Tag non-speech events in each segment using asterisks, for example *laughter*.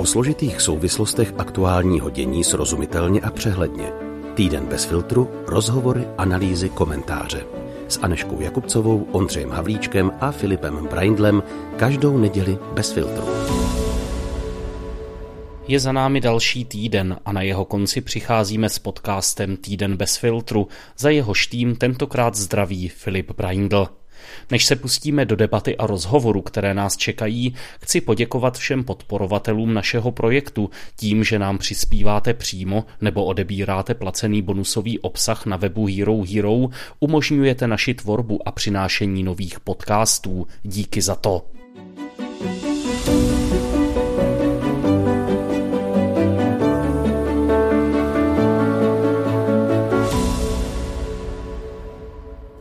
O složitých souvislostech aktuálního dění srozumitelně a přehledně. Týden bez filtru, rozhovory, analýzy, komentáře. S Aneškou Jakubcovou, Ondřejem Havlíčkem a Filipem Braindlem každou neděli bez filtru. Je za námi další týden a na jeho konci přicházíme s podcastem Týden bez filtru. Za jeho tým tentokrát zdraví Filip Braindl. Než se pustíme do debaty a rozhovoru, které nás čekají, chci poděkovat všem podporovatelům našeho projektu tím, že nám přispíváte přímo nebo odebíráte placený bonusový obsah na webu Hero Hero, umožňujete naši tvorbu a přinášení nových podcastů. Díky za to.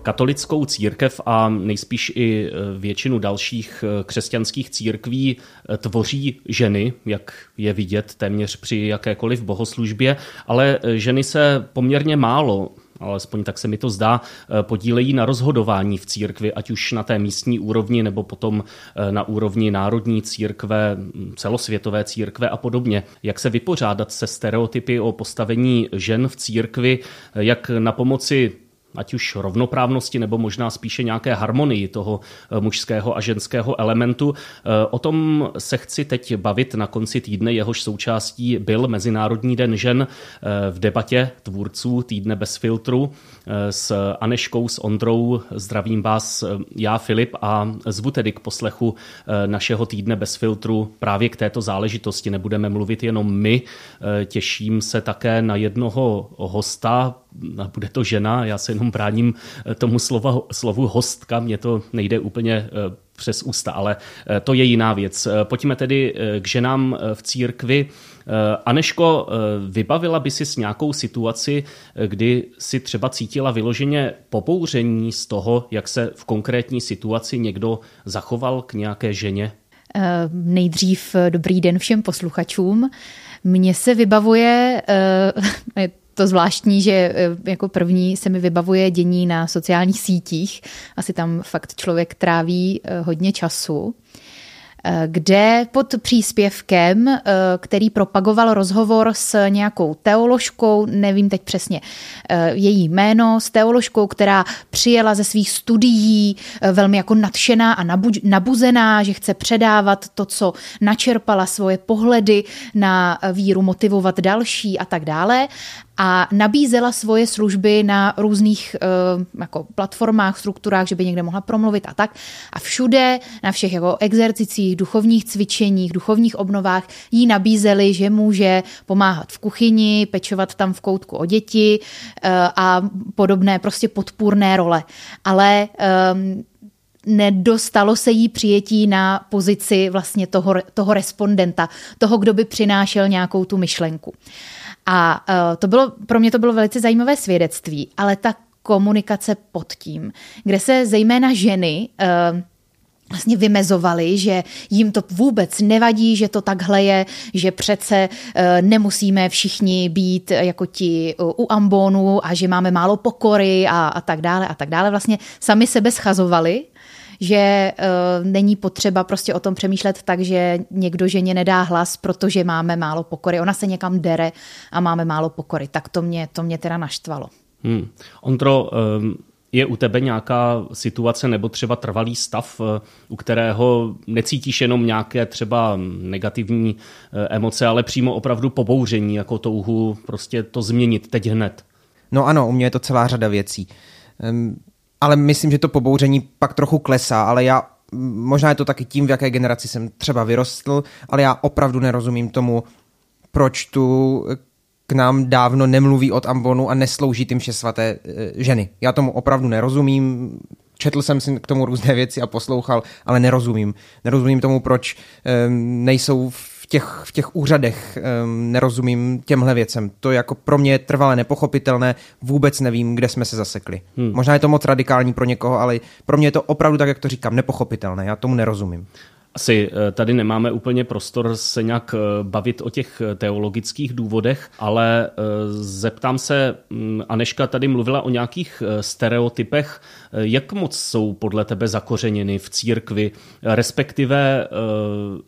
Katolickou církev a nejspíš i e, většinu dalších e, křesťanských církví e, tvoří ženy, jak je vidět téměř při jakékoliv bohoslužbě, ale ženy se poměrně málo alespoň tak se mi to zdá, podílejí na rozhodování v církvi, ať už na té místní úrovni nebo potom na úrovni národní církve, celosvětové církve a podobně. Jak se vypořádat se stereotypy o postavení žen v církvi, jak na pomoci ať už rovnoprávnosti nebo možná spíše nějaké harmonii toho eh, mužského a ženského elementu. Eh, o tom se chci teď bavit na konci týdne, jehož součástí byl Mezinárodní den žen eh, v debatě tvůrců týdne bez filtru s Aneškou, s Ondrou. Zdravím vás já, Filip, a zvu tedy k poslechu našeho týdne bez filtru právě k této záležitosti. Nebudeme mluvit jenom my, těším se také na jednoho hosta, bude to žena, já se jenom bráním eh, tomu slova, slovu hostka, mně to nejde úplně eh, přes ústa, ale eh, to je jiná věc. Pojďme tedy k ženám v církvi. Aneško, vybavila by si s nějakou situaci, kdy si třeba cítila vyloženě pobouření z toho, jak se v konkrétní situaci někdo zachoval k nějaké ženě? Nejdřív dobrý den všem posluchačům. Mně se vybavuje, *laughs* to zvláštní, že eh, jako první se mi vybavuje dění na sociálních sítích. Asi tam fakt člověk tráví eh, hodně času. Eh, kde pod příspěvkem, eh, který propagoval rozhovor s nějakou teoložkou, nevím teď přesně eh, její jméno, s teoložkou, která přijela ze svých studií velmi jako nadšená a nabuzená, že chce předávat to, co načerpala svoje pohledy na víru, motivovat další a tak dále a nabízela svoje služby na různých jako platformách, strukturách, že by někde mohla promluvit a tak. A všude, na všech jako exercicích, duchovních cvičeních, duchovních obnovách jí nabízeli, že může pomáhat v kuchyni, pečovat tam v koutku o děti eh, a podobné prostě podpůrné role. Ale um, nedostalo se jí přijetí na pozici vlastně toho, toho respondenta, toho, kdo by přinášel nějakou tu myšlenku. A uh, to bylo, pro mě to bylo velice zajímavé svědectví, ale ta komunikace pod tím, kde se zejména ženy uh, vlastně vymezovali, že jim to vůbec nevadí, že to takhle je, že přece eh, nemusíme všichni být jako ti eh, u ambonu a že máme málo pokory a, a tak dále a tak dále. Vlastně sami sebe schazovali že uh, není potřeba prostě o tom přemýšlet tak, že někdo ženě nedá hlas, protože máme málo pokory. Ona se někam dere a máme málo pokory. Tak to mě, to mě teda naštvalo. Hmm. Ondro, um je u tebe nějaká situace nebo třeba trvalý stav, eh, u kterého necítíš jenom nějaké třeba negativní eh, emoce, ale přímo opravdu pobouření, jako touhu prostě to změnit teď hned? No ano, u mě je to celá řada věcí. Ale myslím, že to pobouření pak trochu klesá, ale já možná je to taky tím, v jaké generaci jsem třeba vyrostl, ale já opravdu nerozumím tomu, proč tu k nám dávno nemluví od Ambonu a neslouží tím vše svaté eh, ženy. Já tomu opravdu nerozumím, četl jsem si k tomu různé věci a poslouchal, ale nerozumím. Nerozumím tomu, proč um, nejsou v těch, v těch úřadech, um, nerozumím těmhle věcem. To jako pro mě je trvale nepochopitelné, vůbec nevím, kde jsme se zasekli. Hmm. Možná je to moc radikální pro někoho, ale pro mě je to opravdu tak, jak to říkám, nepochopitelné. Já tomu nerozumím. Asi eh, tady nemáme úplně prostor se nějak eh, bavit o těch eh, teologických důvodech, ale zeptám se, mm, Aneška tady mluvila o nějakých stereotypech, jak moc jsou podle tebe zakořeněny v církvi, respektive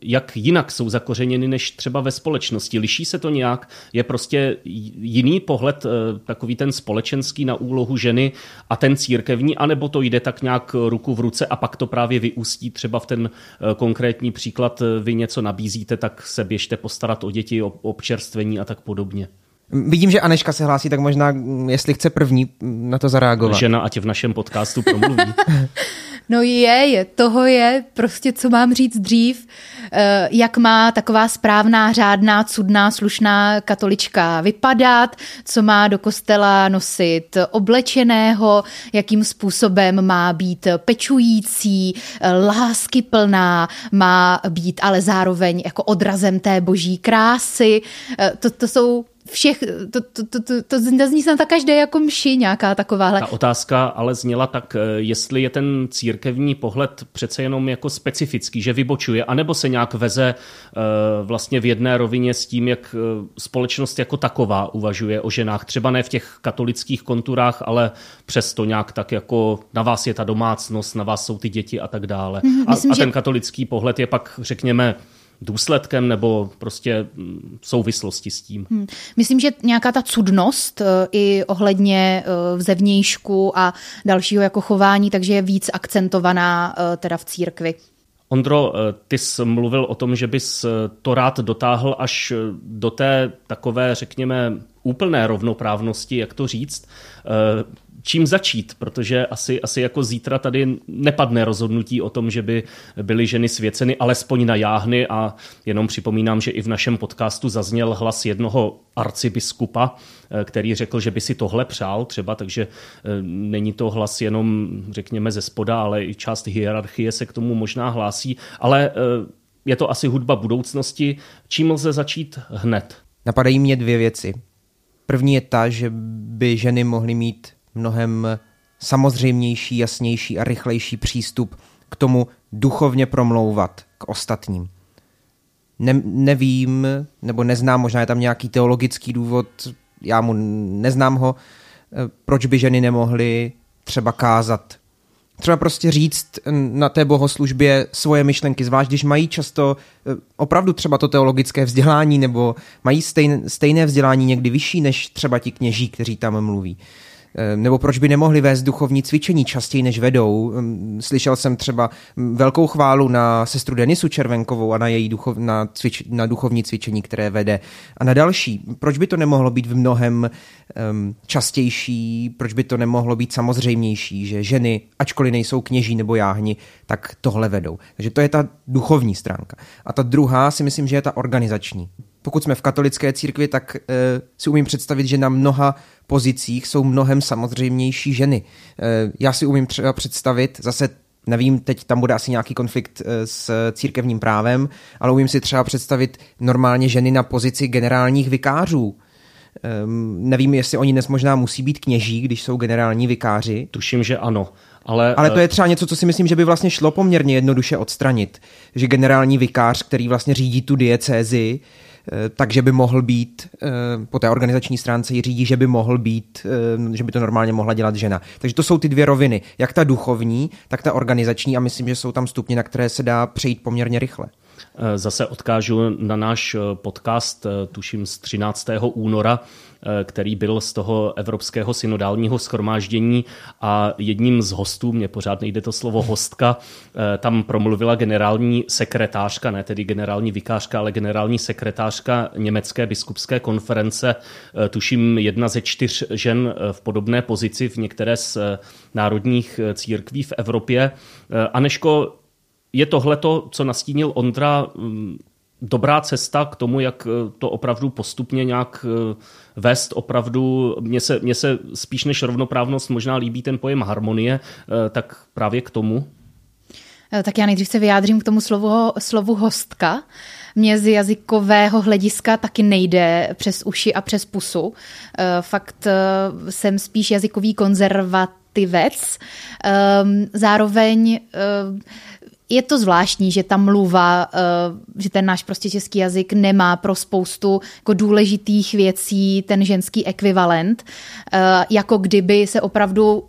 jak jinak jsou zakořeněny než třeba ve společnosti. Liší se to nějak? Je prostě jiný pohled, takový ten společenský na úlohu ženy a ten církevní, anebo to jde tak nějak ruku v ruce a pak to právě vyústí třeba v ten konkrétní příklad, vy něco nabízíte, tak se běžte postarat o děti, o občerstvení a tak podobně. Vidím, že Aneška se hlásí, tak možná, jestli chce první na to zareagovat. Žena ať v našem podcastu promluví. *laughs* No je, je, toho je prostě, co mám říct dřív, eh, jak má taková správná, řádná, cudná, slušná katolička vypadat, co má do kostela nosit oblečeného, jakým způsobem má být pečující, eh, lásky plná, má být ale zároveň jako odrazem té boží krásy. Eh, to, to jsou všech, to, to, to, to, to zní se na každé jako mši nějaká takováhle. Ta otázka ale zněla tak, eh, jestli je ten církevní pohled přece jenom jako specifický, že vybočuje, anebo se nějak veze uh, vlastně v jedné rovině s tím, jak uh, společnost jako taková uvažuje o ženách. Třeba ne v těch katolických konturách, ale přesto nějak tak jako na vás je ta domácnost, na vás jsou ty děti a tak dále. Mm, myslím, a, a ten že... katolický pohled je pak, řekněme, důsledkem nebo prostě mm, souvislosti s tím. Hmm. Myslím, že nějaká ta cudnost eh, i ohledně eh, zevnějšku a dalšího jako chování, takže je víc akcentovaná eh, teda v církvi. Ondro, ty jsi mluvil o tom, že bys to rád dotáhl až do té takové, řekněme, úplné rovnoprávnosti, jak to říct čím začít, protože asi, asi jako zítra tady nepadne rozhodnutí o tom, že by byly ženy svěceny alespoň na jáhny a jenom připomínám, že i v našem podcastu zazněl hlas jednoho arcibiskupa, eh, který řekl, že by si tohle přál třeba, takže eh, není to hlas jenom, řekněme, ze spoda, ale i část hierarchie se k tomu možná hlásí, ale eh, je to asi hudba budoucnosti. Čím lze začít hned? Napadají mě dvě věci. První je ta, že by ženy mohly mít mnohem samozřejmější, jasnější a rychlejší přístup k tomu duchovně promlouvat k ostatním. Ne, nevím, nebo neznám, možná je tam nějaký teologický důvod, já mu neznám ho, eh, proč by ženy nemohly třeba kázat. Třeba prostě říct na té bohoslužbě svoje myšlenky, zvlášť když mají často eh, opravdu třeba to teologické vzdělání, nebo mají stejné, stejné vzdělání někdy vyšší než třeba ti kněží, kteří tam mluví. Eh, nebo proč by nemohli vést duchovní cvičení častěji, než vedou. Hm, slyšel jsem třeba hm, velkou chválu na sestru Denisu Červenkovou a na její duchov, na, cvič, na duchovní cvičení, které vede. A na další. Proč by to nemohlo být v mnohem um, častější, proč by to nemohlo být samozřejmější, že ženy, ačkoliv nejsou kněží nebo jáhni, tak tohle vedou. Takže to je ta duchovní stránka. A ta druhá si myslím, že je ta organizační pokud jsme v katolické církvi, tak e, si umím představit, že na mnoha pozicích jsou mnohem samozřejmější ženy. E, já si umím třeba představit, zase nevím, teď tam bude asi nějaký konflikt e, s církevním právem, ale umím si třeba představit normálně ženy na pozici generálních vikářů. Um, nevím, jestli oni dnes možná musí být kněží, když jsou generální vikáři. Tuším, že ano. Ale, ale to je třeba něco, co si myslím, že by vlastně šlo poměrně jednoduše odstranit. Že generální vikář, který vlastně řídí tu diecézi, Eh, takže by mohl být, eh, po té organizační stránce ji řídí, že by mohl být, eh, že by to normálně mohla dělat žena. Takže to jsou ty dvě roviny, jak ta duchovní, tak ta organizační a myslím, že jsou tam stupně, na které se dá přejít poměrně rychle. Zase odkážu na náš podcast, tuším z 13. února, Eh, který byl z toho Evropského synodálního schromáždění a jedním z hostů, mě pořád nejde to slovo hostka, eh, tam promluvila generální sekretářka, ne tedy generální vikářka, ale generální sekretářka Německé biskupské konference, eh, tuším jedna ze čtyř žen v podobné pozici v některé z národních církví v Evropě. Aneško, je tohleto, co nastínil Ondra, mm, dobrá cesta k tomu, jak to opravdu postupně nějak vést opravdu, mně se, mně se spíš než rovnoprávnost možná líbí ten pojem harmonie, eh, tak právě k tomu. Eh, tak já nejdřív se vyjádřím k tomu slovu, slovu hostka. Mně z jazykového hlediska taky nejde přes uši a přes pusu. Eh, fakt jsem spíš jazykový konzervativec. Zároveň je to zvláštní, že ta mluva, eh, že ten náš prostě český jazyk nemá pro spoustu jako důležitých věcí ten ženský ekvivalent, eh, jako kdyby se opravdu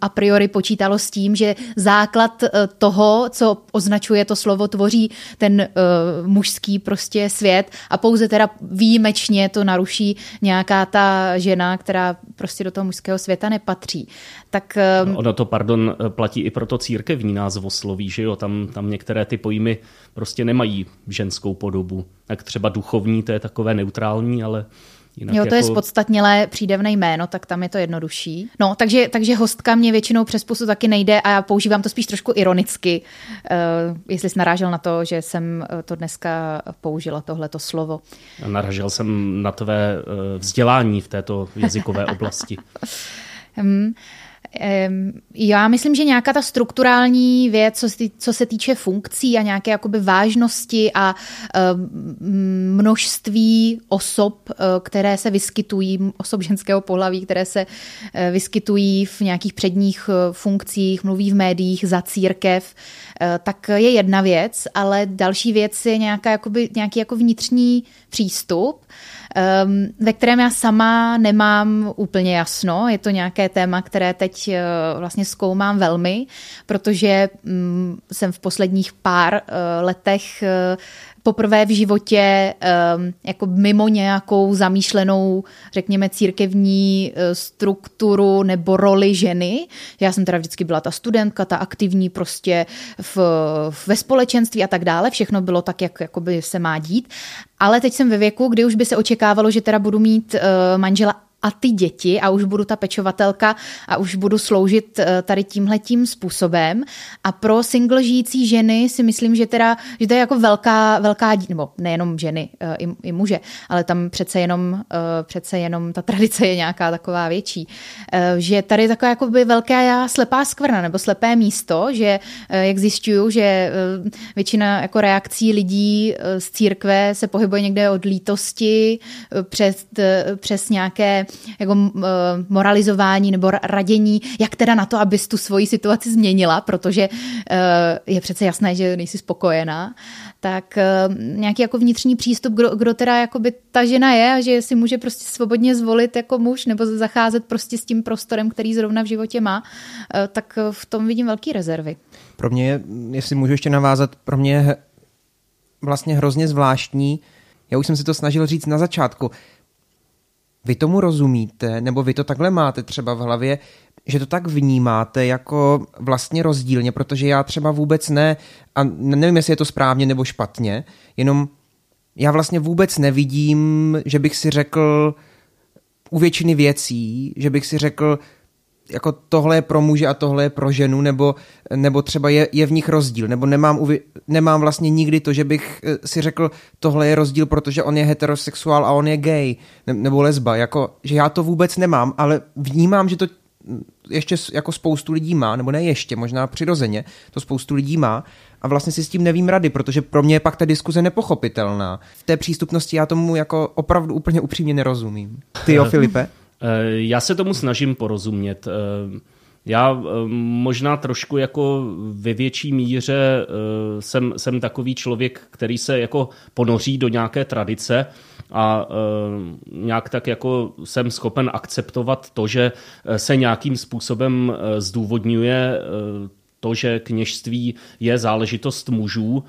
a priori počítalo s tím, že základ uh, toho, co označuje to slovo, tvoří ten uh, mužský prostě svět a pouze teda výjimečně to naruší nějaká ta žena, která prostě do toho mužského světa nepatří. Tak, um... ono to, pardon, platí i pro to církevní názvosloví, že jo, tam, tam některé ty pojmy prostě nemají ženskou podobu. Tak třeba duchovní, to je takové neutrální, ale Jinak jo, to jako... je spodstatnělé přídavné jméno, tak tam je to jednodušší. No, takže, takže hostka mě většinou přes pusu taky nejde a já používám to spíš trošku ironicky, uh, jestli jsi narážel na to, že jsem eh, to dneska použila, tohleto slovo. Narážel jsem na tvé uh, vzdělání v této jazykové oblasti. um, *laughs* já myslím, že nějaká ta strukturální věc, co se, co se týče funkcí a nějaké jakoby vážnosti a množství osob, eh, které se vyskytují, osob ženského pohlaví, které se eh, vyskytují v nějakých předních eh, funkcích, mluví v médiích za církev, tak je jedna věc, ale další věc je nějaká, jakoby, nějaký jako vnitřní přístup, ve kterém já sama nemám úplně jasno. Je to nějaké téma, které teď uh, vlastně zkoumám velmi, protože um, jsem v posledních pár uh, letech uh, poprvé v životě um, jako mimo nějakou zamýšlenou, řekněme, církevní strukturu nebo roli ženy. Já jsem teda vždycky byla ta studentka, ta aktivní prostě v, ve společenství a tak dále. Všechno bylo tak, jak jakoby se má dít. Ale teď jsem ve věku, kdy už by se očekávalo, že teda budu mít manžela a ty děti a už budu ta pečovatelka a už budu sloužit eh, tady tímhletím způsobem. A pro single žijící ženy si myslím, že teda, že to je jako velká, velká, nebo nejenom ženy, eh, i, i muže, ale tam přece jenom, eh, přece jenom ta tradice je nějaká taková větší, že tady je taková jako by velká slepá skvrna nebo slepé místo, že jak zjišťuju, že většina jako reakcí lidí z církve se pohybuje někde od lítosti přes, přes nějaké jako uh, moralizování nebo radění, jak teda na to, abys tu svoji situaci změnila, protože uh, je přece jasné, že nejsi spokojená, tak uh, nějaký jako vnitřní přístup, kdo, kdo teda jakoby ta žena je a že si může prostě svobodně zvolit jako muž nebo zacházet prostě s tím prostorem, který zrovna v životě má, tak v tom vidím velký rezervy. Pro mě, je, jestli můžu ještě navázat, pro mě vlastně hrozně zvláštní, já už jsem si to snažil říct na začátku, vy tomu rozumíte, nebo vy to takhle máte třeba v hlavě, že to tak vnímáte jako vlastně rozdílně, protože já třeba vůbec ne, a nevím, jestli je to správně nebo špatně, jenom já vlastně vůbec nevidím, že bych si řekl u většiny věcí, že bych si řekl, jako tohle je pro muže a tohle je pro ženu, nebo, nebo třeba je, je v nich rozdíl, nebo nemám, uvi, nemám vlastně nikdy to, že bych eh, si řekl, tohle je rozdíl, protože on je heterosexuál a on je gay, ne, nebo lesba, jako, že já to vůbec nemám, ale vnímám, že to ještě jako spoustu lidí má, nebo ne ještě, možná přirozeně, to spoustu lidí má a vlastně si s tím nevím rady, protože pro mě je pak ta diskuze nepochopitelná. V té přístupnosti já tomu jako opravdu úplně upřímně nerozumím. Ty jo, Filipe? Eh, já se tomu snažím porozumět. Eh, já eh, možná trošku jako ve větší míře jsem, jsem takový člověk, který se jako ponoří do nějaké tradice a nějak tak jako jsem schopen akceptovat to, že se nějakým způsobem zdůvodňuje to, že kněžství je záležitost mužů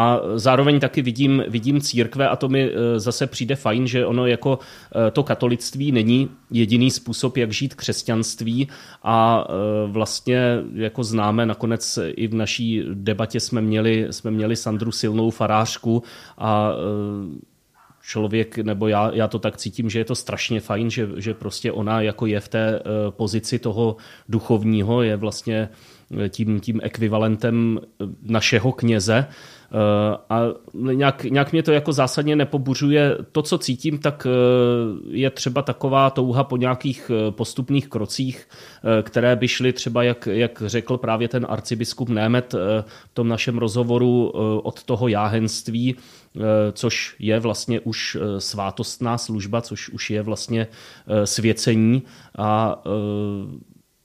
a zároveň taky vidím, vidím církve a to mi e, zase přijde fajn, že ono jako e, to katolictví není jediný způsob, jak žít křesťanství. A e, vlastně jako známe, nakonec i v naší debatě jsme měli, jsme měli Sandru Silnou farářku a člověk, nebo já, já to tak cítím, že je to strašně fajn, že, že prostě ona jako je v té pozici toho duchovního, je vlastně tím, tím ekvivalentem našeho kněze, Eh, a nějak, nějak mě to jako zásadně nepobuřuje. To, co cítím, tak eh, je třeba taková touha po nějakých eh, postupných krocích, které by šly třeba, jak, jak řekl právě ten arcibiskup Német v tom našem rozhovoru od toho jáhenství, což je vlastně už svátostná služba, což už je vlastně svěcení a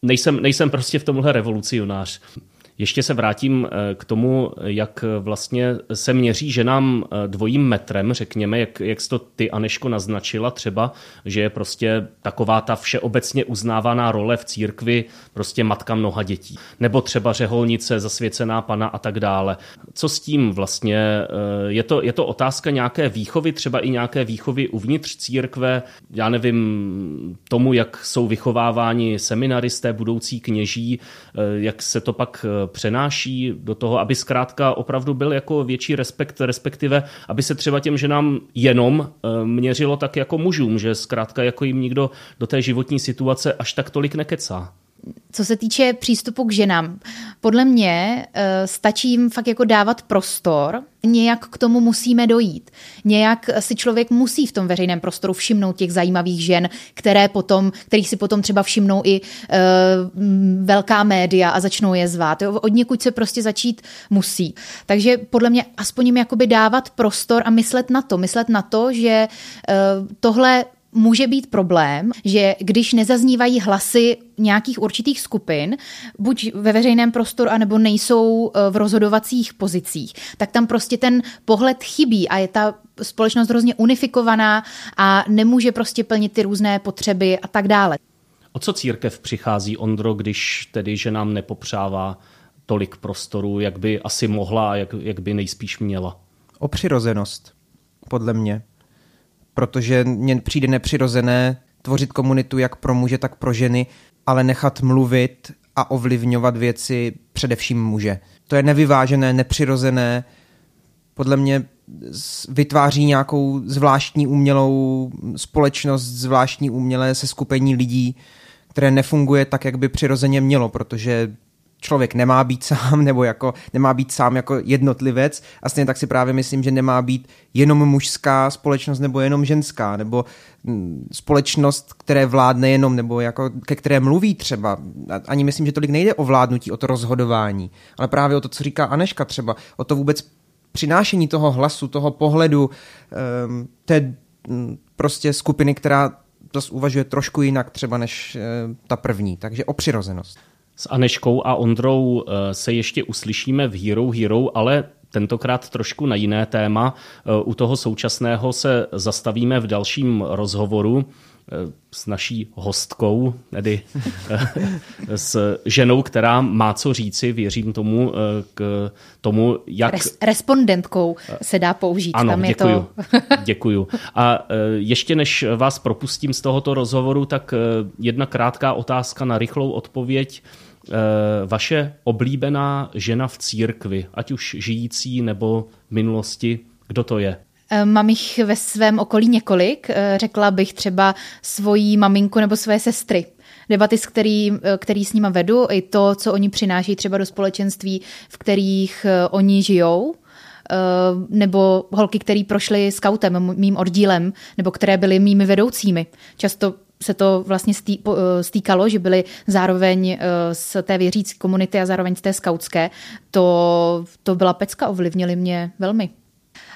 nejsem, nejsem prostě v tomhle revolucionář. Ještě se vrátím eh, k tomu, jak vlastně se měří ženám eh, dvojím metrem, řekněme, jak, jak jsi to ty, Aneško, naznačila třeba, že je prostě taková ta všeobecně uznávaná role v církvi, prostě matka mnoha dětí. Nebo třeba řeholnice, zasvěcená pana a tak dále. Co s tím vlastně? Eh, je to, je to otázka nějaké výchovy, třeba i nějaké výchovy uvnitř církve, já nevím, tomu, jak jsou vychováváni seminaristé, budoucí kněží, jak se to pak přenáší do toho, aby zkrátka opravdu byl jako větší respekt, respektive aby se třeba těm ženám jenom eh, měřilo tak jako mužům, že zkrátka jako jim nikdo do té životní situace až tak tolik nekecá co se týče přístupu k ženám, podle mě uh, stačí jim fakt jako dávat prostor, nějak k tomu musíme dojít. Nějak si člověk musí v tom veřejném prostoru všimnout těch zajímavých žen, které potom, kterých si potom třeba všimnou i uh, velká média a začnou je zvát. Jo? Od někud se prostě začít musí. Takže podle mě aspoň jim jakoby dávat prostor a myslet na to. Myslet na to, že uh, tohle může být problém, že když nezaznívají hlasy nějakých určitých skupin, buď ve veřejném prostoru, anebo nejsou e, v rozhodovacích pozicích, tak tam prostě ten pohled chybí a je ta společnost hrozně unifikovaná a nemůže prostě plnit ty různé potřeby a tak dále. O co církev přichází, Ondro, když tedy, že nám nepopřává tolik prostoru, jak by asi mohla a jak, jak by nejspíš měla? O přirozenost, podle mě protože mně přijde nepřirozené tvořit komunitu jak pro muže, tak pro ženy, ale nechat mluvit a ovlivňovat věci především muže. To je nevyvážené, nepřirozené, podle mě vytváří nějakou zvláštní umělou společnost, zvláštní umělé seskupení lidí, které nefunguje tak, jak by přirozeně mělo, protože člověk nemá být sám, *laughs* nebo jako nemá být sám jako jednotlivec a stejně tak si právě myslím, že nemá být jenom mužská společnost nebo jenom ženská, nebo mm, společnost, které vládne jenom, nebo jako ke které mluví třeba. Ani myslím, že tolik nejde o vládnutí, o to rozhodování, ale právě o to, co říká Aneška třeba, o to vůbec přinášení toho hlasu, toho pohledu um, té um, prostě skupiny, která to uvažuje trošku jinak třeba než uh, ta první. Takže o přirozenost. S Aneškou a Ondrou eh, se ještě uslyšíme v Hero Hero, ale tentokrát trošku na jiné téma. Eh, u toho současného se zastavíme v dalším rozhovoru eh, s naší hostkou, tedy *laughs* s ženou, která má co říci, věřím tomu, k tomu, jak... Res, respondentkou se dá použít. Ano, Tam děkuju, je to... děkuju. A ještě než vás propustím z tohoto rozhovoru, tak jedna krátká otázka na rychlou odpověď. Eh, vaše oblíbená žena v církvi, ať už žijící nebo v minulosti, kdo to je? Eh, mám jich ve svém okolí několik. Eh, řekla bych třeba svoji maminku nebo své sestry. Debaty, s který, který s nima vedu, i to, co oni přináší třeba do společenství, v kterých oni žijou, nebo holky, které prošly skautem, mým oddílem, nebo které byly mými vedoucími. Často se to vlastně eh, stýkalo, že byli zároveň eh, z té věřící komunity a zároveň z té skautské, to, to byla pecka, ovlivnili mě velmi.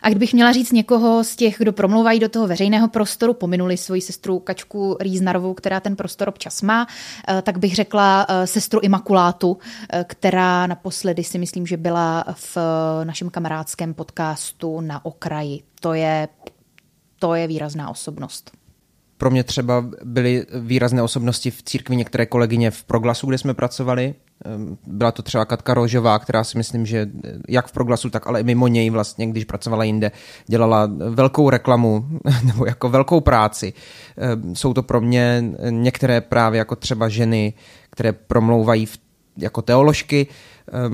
A kdybych měla říct někoho z těch, kdo promlouvají do toho veřejného prostoru, pominuli svoji sestru Kačku Rýznarovou, která ten prostor občas má, eh, tak bych řekla sestru Imakulátu, která naposledy si myslím, že byla v našem kamarádském podcastu na okraji. To je, to je výrazná osobnost pro mě třeba byly výrazné osobnosti v církvi některé kolegyně v Proglasu, kde jsme pracovali. Ehm, byla to třeba Katka Rožová, která si myslím, že jak v Proglasu, tak ale i mimo něj vlastně, když pracovala jinde, dělala velkou reklamu *laughs* nebo jako velkou práci. Ehm, jsou to pro mě některé právě jako třeba ženy, které promlouvají v jako teoložky,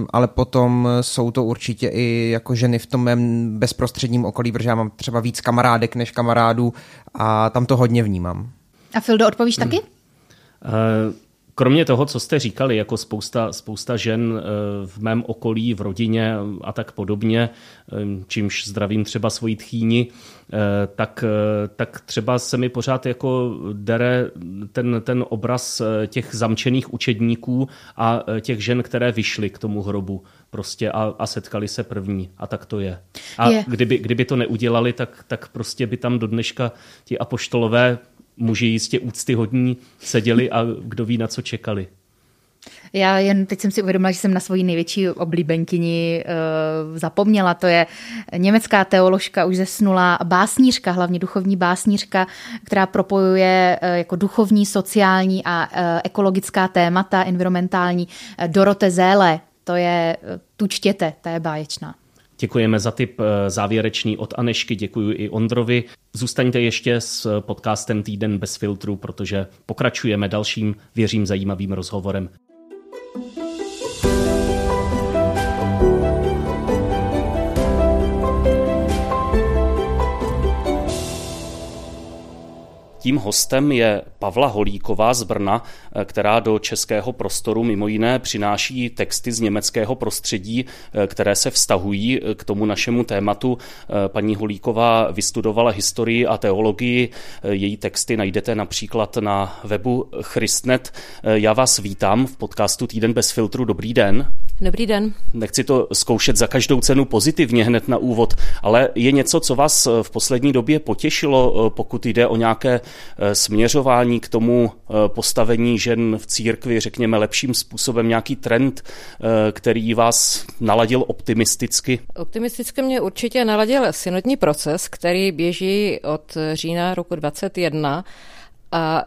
ale potom jsou to určitě i jako ženy v tom mém bezprostředním okolí, protože já mám třeba víc kamarádek než kamarádů a tam to hodně vnímám. A Fildo, odpovíš hmm. taky? Uh, Kromě toho, co jste říkali, jako spousta, spousta žen eh, v mém okolí, v rodině a tak podobně, eh, čímž zdravím třeba svoji tchýni, eh, tak, tak třeba se mi pořád jako dere ten, ten obraz těch zamčených učedníků a těch žen, které vyšly k tomu hrobu prostě a, a setkali se první a tak to je. A je. Kdyby, kdyby to neudělali, tak, tak prostě by tam do dneška ti apoštolové muži jistě úctyhodní seděli a kdo ví, na co čekali. Já jen teď jsem si uvědomila, že jsem na svoji největší oblíbenkyni uh, zapomněla. To je německá teoložka, už zesnula básnířka, hlavně duchovní básnířka, která propojuje uh, jako duchovní, sociální a uh, ekologická témata, environmentální. Dorote Zéle, to je, tu čtěte, ta je báječná. Děkujeme za tip závěrečný od Anešky, děkuji i Ondrovi. Zůstaňte ještě s podcastem Týden bez filtru, protože pokračujeme dalším, věřím, zajímavým rozhovorem. Tím hostem je Pavla Holíková z Brna, eh, která do českého prostoru mimo jiné přináší texty z německého prostředí, eh, které se vztahují eh, k tomu našemu tématu. Paní Holíková vystudovala historii a teologii. Její texty najdete například na webu Christnet. Já vás vítám v podcastu Týden bez filtru. Dobrý den. Dobrý den. Nechci to zkoušet za každou cenu pozitivně hned na úvod, ale je něco, co vás v poslední době potěšilo, pokud jde o nějaké směřování k tomu eh, postavení žen v církvi, řekněme, lepším způsobem, nějaký trend, eh, který vás naladil optimisticky? Optimisticky mě určitě naladil synodní proces, který běží od října roku 2021 a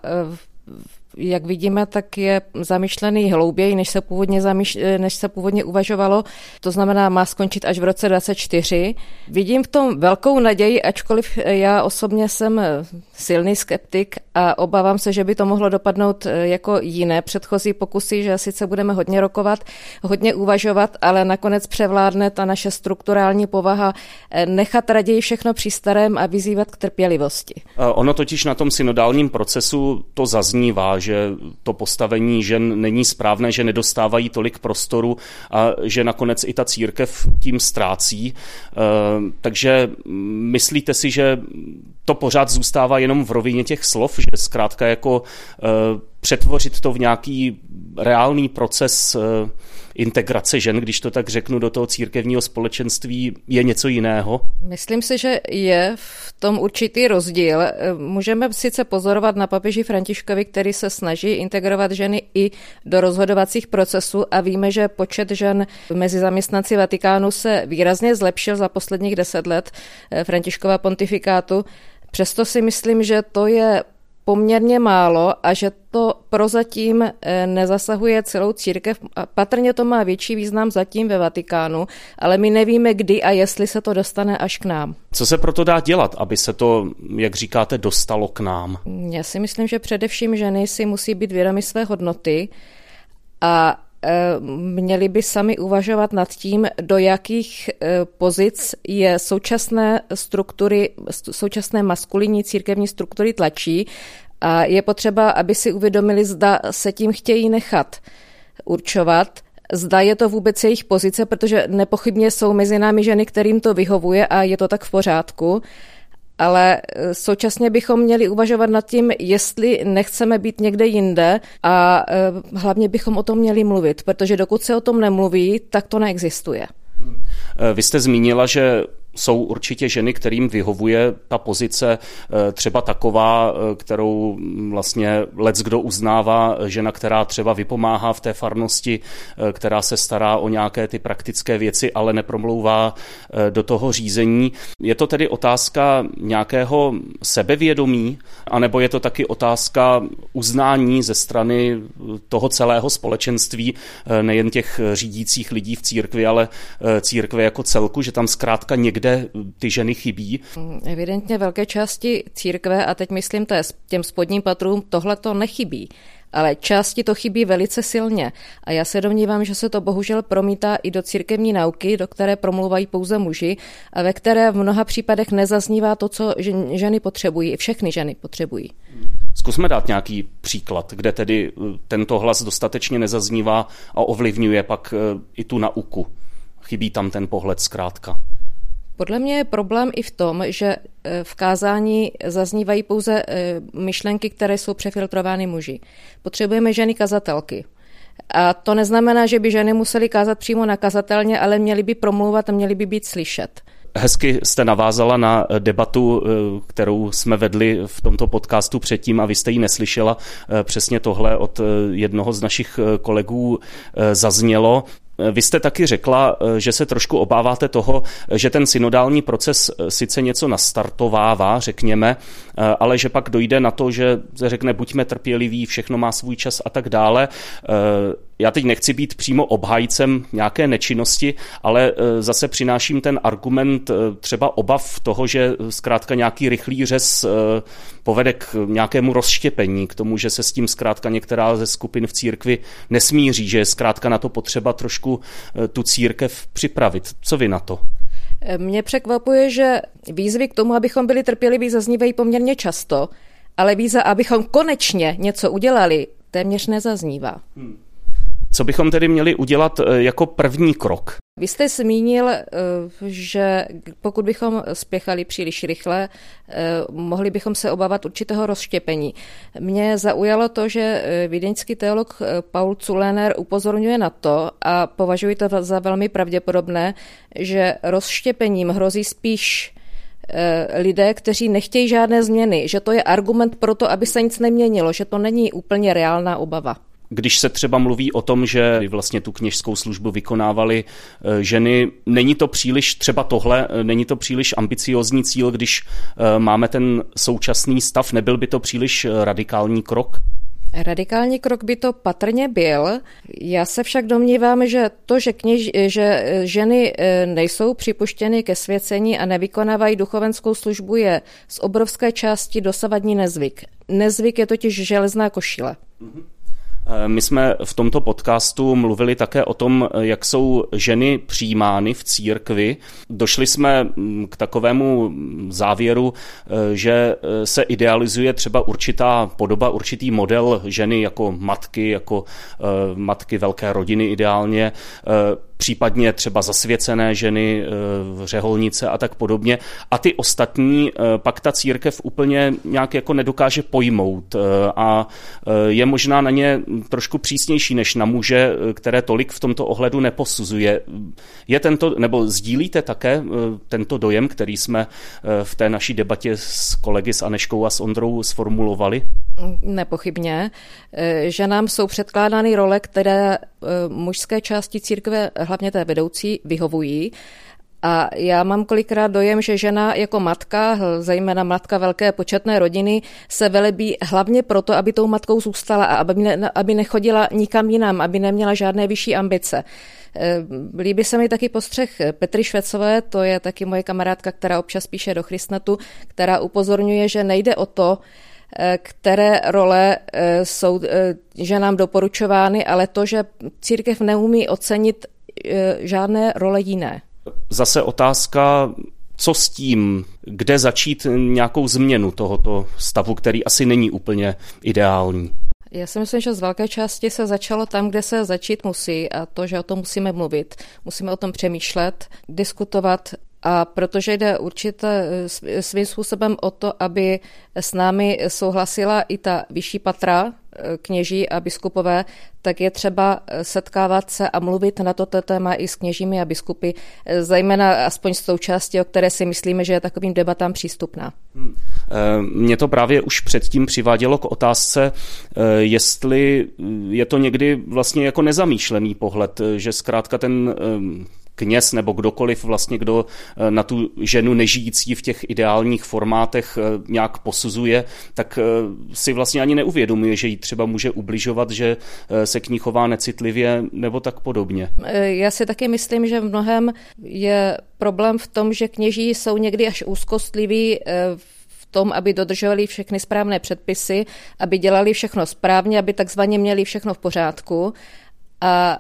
jak vidíme, tak je zamýšlený hlouběji, než se původně, zamýš, než se původně uvažovalo. To znamená, má skončit až v roce 2024. Vidím v tom velkou naději, ačkoliv já osobně jsem silný skeptik a obávám se, že by to mohlo dopadnout jako jiné předchozí pokusy, že sice budeme hodně rokovat, hodně uvažovat, ale nakonec převládne ta naše strukturální povaha nechat raději všechno při starém a vyzývat k trpělivosti. Ono totiž na tom synodálním procesu to zaznívá, že to postavení žen není správné, že nedostávají tolik prostoru a že nakonec i ta církev tím ztrácí. Eh, takže myslíte si, že to pořád zůstává jenom v rovině těch slov, že zkrátka jako eh, přetvořit to v nějaký reálný proces eh, integrace žen, když to tak řeknu, do toho církevního společenství je něco jiného? Myslím si, že je v tom určitý rozdíl. Můžeme sice pozorovat na papeži Františkovi, který se snaží integrovat ženy i do rozhodovacích procesů a víme, že počet žen mezi zaměstnanci Vatikánu se výrazně zlepšil za posledních deset let eh, Františkova pontifikátu. Přesto si myslím, že to je poměrně málo a že to prozatím eh, nezasahuje celou církev. Patrně to má větší význam zatím ve Vatikánu, ale my nevíme, kdy a jestli se to dostane až k nám. Co se proto dá dělat, aby se to, jak říkáte, dostalo k nám? Já si myslím, že především ženy si musí být vědomy své hodnoty a měli by sami uvažovat nad tím, do jakých eh, pozic je současné struktury, současné maskulinní církevní struktury tlačí a je potřeba, aby si uvědomili, zda se tím chtějí nechat určovat, zda je to vůbec jejich pozice, protože nepochybně jsou mezi námi ženy, kterým to vyhovuje a je to tak v pořádku ale e, současně bychom měli uvažovat nad tím, jestli nechceme být někde jinde a e, hlavně bychom o tom měli mluvit, protože dokud se o tom nemluví, tak to neexistuje. E, vy jste zmínila, že jsou určitě ženy, kterým vyhovuje ta pozice eh, třeba taková, eh, kterou vlastně lec kdo uznává, žena, která třeba vypomáhá v té farnosti, eh, která se stará o nějaké ty praktické věci, ale nepromlouvá do toho řízení. Je to tedy otázka nějakého sebevědomí, anebo je to taky otázka uznání ze strany toho celého společenství, nejen těch řídících lidí v církvi, ale církve jako celku, že tam zkrátka někde kde ty ženy chybí? Evidentně velké části církve, a teď myslím těm spodním patrům, tohle to nechybí. Ale části to chybí velice silně a já se domnívám, že se to bohužel promítá i do církevní nauky, do které promluvají pouze muži a ve které v mnoha případech nezaznívá to, co ženy potřebují, všechny ženy potřebují. Zkusme dát nějaký příklad, kde tedy eh, tento hlas dostatečně nezaznívá a ovlivňuje pak eh, i tu nauku. Chybí tam ten pohled zkrátka. Podle mě je problém i v tom, že e, v kázání zaznívají pouze e, myšlenky, které jsou přefiltrovány muži. Potřebujeme ženy kazatelky. A to neznamená, že by ženy musely kázat přímo nakazatelně, ale měly by promlouvat a měly by být slyšet. Hezky jste navázala na debatu, kterou jsme vedli v tomto podcastu předtím a vy jste ji neslyšela. Přesně tohle od jednoho z našich kolegů zaznělo. Vy jste taky řekla, eh, že se trošku obáváte toho, že ten synodální proces eh, sice něco nastartovává, řekněme, eh, ale že pak dojde na to, že se řekne buďme trpěliví, všechno má svůj čas a tak dále já teď nechci být přímo obhájcem nějaké nečinnosti, ale e, zase přináším ten argument e, třeba obav toho, že zkrátka nějaký rychlý řez e, povede k nějakému rozštěpení, k tomu, že se s tím zkrátka některá ze skupin v církvi nesmíří, že je zkrátka na to potřeba trošku tu církev připravit. Co vy na to? Mě překvapuje, že výzvy k tomu, abychom byli trpěliví, zaznívají poměrně často, ale výzva, abychom konečně něco udělali, téměř nezaznívá. Hmm. Co bychom tedy měli udělat eh, jako první krok? Vy jste zmínil, eh, že pokud bychom spěchali příliš rychle, eh, mohli bychom se obávat určitého rozštěpení. Mě zaujalo to, že vídeňský teolog Paul Zulener upozorňuje na to a považuji to za velmi pravděpodobné, že rozštěpením hrozí spíš lidé, kteří nechtějí žádné změny, že to je argument pro to, aby se nic neměnilo, že to není úplně reálná obava. Když se třeba mluví o tom, že vlastně tu kněžskou službu vykonávaly eh, ženy, není to příliš třeba tohle, eh, není to příliš ambiciozní cíl, když eh, máme ten současný stav, nebyl by to příliš radikální krok? Radikální krok by to patrně byl. Já se však domnívám, že to, že, kněž, že ženy nejsou připuštěny ke svěcení a nevykonávají duchovenskou službu, je z obrovské části dosavadní nezvyk. Nezvyk je totiž železná košile. Mm-hmm. Eh, my jsme v tomto podcastu mluvili také o tom, jak jsou ženy přijímány v církvi. Došli jsme mm, k takovému závěru, eh, že eh, se idealizuje třeba určitá podoba, určitý model ženy jako matky, jako matky velké rodiny ideálně, případně třeba zasvěcené ženy, eh, řeholnice a tak podobně. A ty ostatní eh, pak ta církev úplně nějak jako nedokáže pojmout eh, a je možná na ně trošku přísnější než na muže, které tolik v tomto ohledu neposuzuje. Je tento, nebo sdílíte také tento dojem, který jsme v té naší debatě s kolegy s Aneškou a s Ondrou sformulovali? Nepochybně. Že nám jsou předkládány role, které mužské části církve hlavně té vedoucí, vyhovují. A já mám kolikrát dojem, že žena jako matka, zejména matka velké početné rodiny, se velebí hlavně proto, aby tou matkou zůstala a aby, ne, aby nechodila nikam jinam, aby neměla žádné vyšší ambice. E, líbí se mi taky postřeh Petry Švecové, to je taky moje kamarádka, která občas píše do Christnatu, která upozorňuje, že nejde o to, které role e, jsou ženám doporučovány, ale to, že církev neumí ocenit žádné role jiné. Zase otázka, co s tím, kde začít nějakou změnu tohoto stavu, který asi není úplně ideální. Já si myslím, že z velké části se začalo tam, kde se začít musí a to, že o tom musíme mluvit. Musíme o tom přemýšlet, diskutovat a protože jde určitě e, svým způsobem o to, aby s námi souhlasila i ta vyšší patra, e, kněží a biskupové, tak je třeba e, setkávat se a mluvit na toto téma i s kněžími a biskupy, zejména aspoň s tou částí, o které si myslíme, že je takovým debatám přístupná. Hmm. Mě to právě už předtím přivádělo k otázce, jestli je to někdy vlastně jako nezamýšlený pohled, že zkrátka ten kněz nebo kdokoliv vlastně, kdo eh, na tu ženu nežijící v těch ideálních formátech eh, nějak posuzuje, tak eh, si vlastně ani neuvědomuje, že jí třeba může ubližovat, že se k ní chová necitlivě nebo tak podobně. Já si taky myslím, že v mnohem je problém v tom, že kněží jsou někdy až úzkostliví v tom, aby dodržovali všechny správné předpisy, aby dělali všechno správně, aby takzvaně měli všechno v pořádku. A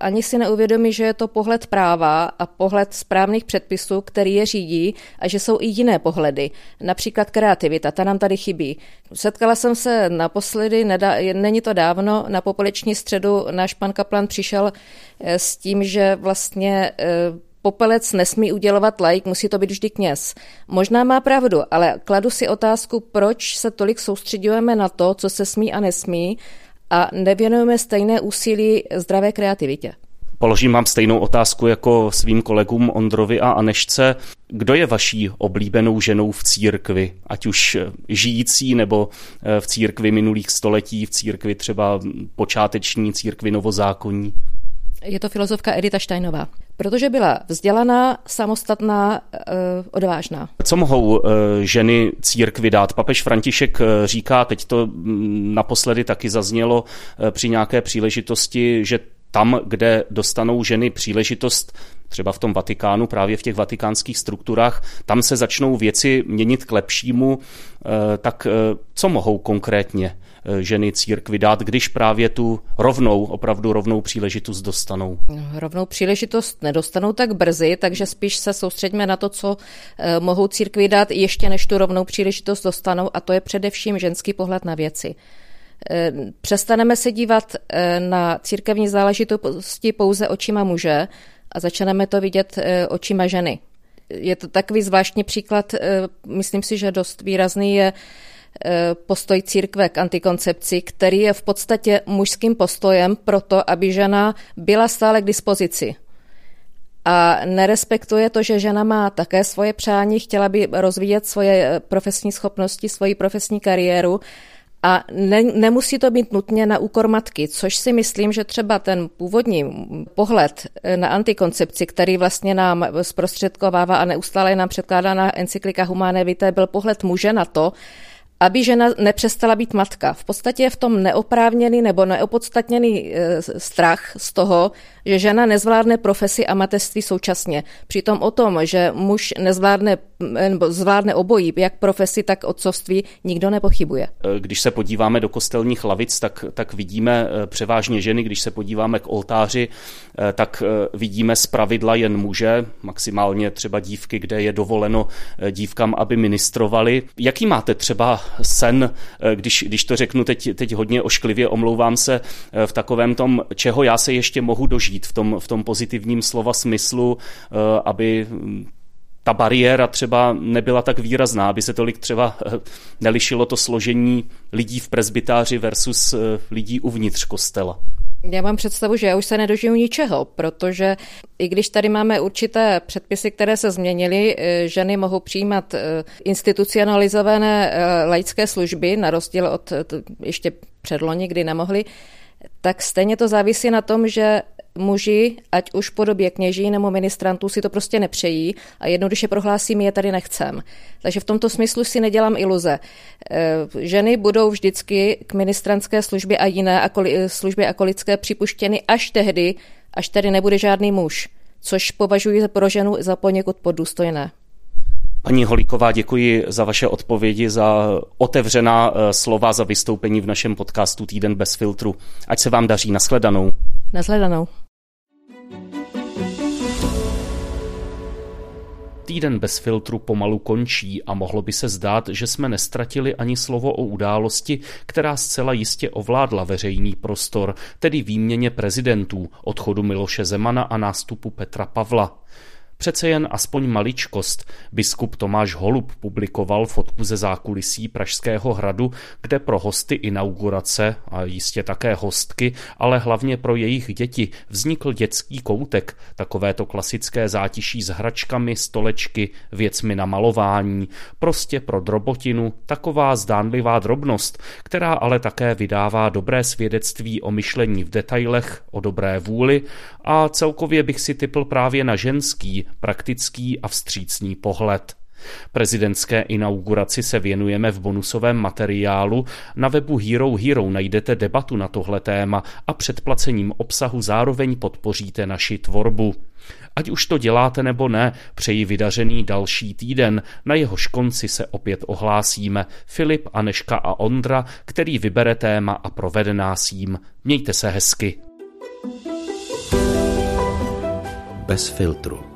ani si neuvědomí, že je to pohled práva a pohled správných předpisů, který je řídí a že jsou i jiné pohledy, například kreativita, ta nám tady chybí. Setkala jsem se naposledy, nedá, není to dávno, na popoleční středu náš pan Kaplan přišel eh, s tím, že vlastně eh, popelec nesmí udělovat like, musí to být vždy kněz. Možná má pravdu, ale kladu si otázku, proč se tolik soustředujeme na to, co se smí a nesmí, a nevěnujeme stejné úsilí zdravé kreativitě. Položím vám stejnou otázku jako svým kolegům Ondrovi a Anešce. Kdo je vaší oblíbenou ženou v církvi, ať už žijící nebo eh, v církvi minulých století, v církvi třeba počáteční, církvi novozákonní? Je to filozofka Edita Steinová, protože byla vzdělaná, samostatná, eh, odvážná. Co mohou eh, ženy církvi dát? Papež František říká, teď to mm, naposledy taky zaznělo při nějaké příležitosti, že tam, kde dostanou ženy příležitost třeba v tom Vatikánu, právě v těch vatikánských strukturách, tam se začnou věci měnit k lepšímu, eh, tak eh, co mohou konkrétně eh, ženy církvy dát, když právě tu rovnou, opravdu rovnou příležitost dostanou? Rovnou příležitost nedostanou tak brzy, takže spíš se soustředíme na to, co mohou církvi dát ještě než tu rovnou příležitost dostanou a to je především ženský pohled na věci. Eh, přestaneme se dívat eh, na církevní záležitosti pouze očima muže a začneme to vidět eh, očima ženy. Je to takový zvláštní příklad, myslím si, že dost výrazný je postoj církve k antikoncepci, který je v podstatě mužským postojem pro to, aby žena byla stále k dispozici. A nerespektuje to, že žena má také svoje přání, chtěla by rozvíjet svoje profesní schopnosti, svoji profesní kariéru a ne, nemusí to být nutně na úkor matky, což si myslím, že třeba ten původní pohled na antikoncepci, který vlastně nám zprostředkovává a neustále nám předkládá na encyklika Humane Vitae, byl pohled muže na to, aby žena nepřestala být matka. V podstatě je v tom neoprávněný nebo neopodstatněný e, strach z toho, že žena nezvládne profesi a mateřství současně. Přitom o tom, že muž nezvládne nebo zvládne obojí, jak profesi, tak otcovství, nikdo nepochybuje. E, když se podíváme do kostelních lavic, tak, tak vidíme e, převážně ženy, když se podíváme k oltáři, tak vidíme z pravidla jen muže, maximálně třeba dívky, kde je dovoleno dívkám, aby ministrovali. Jaký máte třeba sen, eh, když, když to řeknu teď, teď hodně ošklivě, omlouvám se, eh, v takovém tom, čeho já se ještě mohu dožít v tom, v tom pozitivním slova smyslu, eh, aby ta bariéra třeba nebyla tak výrazná, aby se tolik třeba nelišilo to složení lidí v prezbytáři versus lidí uvnitř kostela. Já mám představu, že já už se nedožiju ničeho, protože i když tady máme určité předpisy, které se změnily, eh, ženy mohou přijímat eh, institucionalizované eh, laické služby, na rozdíl od ještě předloni, kdy nemohly, tak stejně to závisí na tom, že muži, ať už v podobě kněží nebo ministrantů, si to prostě nepřejí a jednoduše prohlásí, my je tady nechcem. Takže v tomto smyslu si nedělám iluze. Eh, ženy budou vždycky k ministrantské službě a jiné akoli, službě akolické připuštěny až tehdy, až tady nebude žádný muž, což považuji pro ženu za poněkud podůstojné. Paní Holíková, děkuji za vaše odpovědi, za otevřená eh, slova, za vystoupení v našem podcastu Týden bez filtru. Ať se vám daří. Nasledanou. Nasledanou. Týden bez filtru pomalu končí a mohlo by se zdát, že jsme nestratili ani slovo o události, která zcela jistě ovládla veřejný prostor, tedy výměně prezidentů, odchodu Miloše Zemana a nástupu Petra Pavla. Přece jen aspoň maličkost. Biskup Tomáš Holub publikoval fotku ze zákulisí Pražského hradu, kde pro hosty inaugurace a jistě také hostky, ale hlavně pro jejich děti vznikl dětský koutek, takovéto klasické zátiší s hračkami, stolečky, věcmi na malování, prostě pro drobotinu, taková zdánlivá drobnost, která ale také vydává dobré svědectví o myšlení v detailech, o dobré vůli a celkově bych si typl právě na ženský, praktický a vstřícný pohled. Prezidentské inauguraci se věnujeme v bonusovém materiálu. Na webu Hero Hero najdete debatu na tohle téma a předplacením obsahu zároveň podpoříte naši tvorbu. Ať už to děláte nebo ne, přeji vydařený další týden, na jehož konci se opět ohlásíme Filip, Aneška a Ondra, který vybere téma a provede nás jím. Mějte se hezky. Bez filtru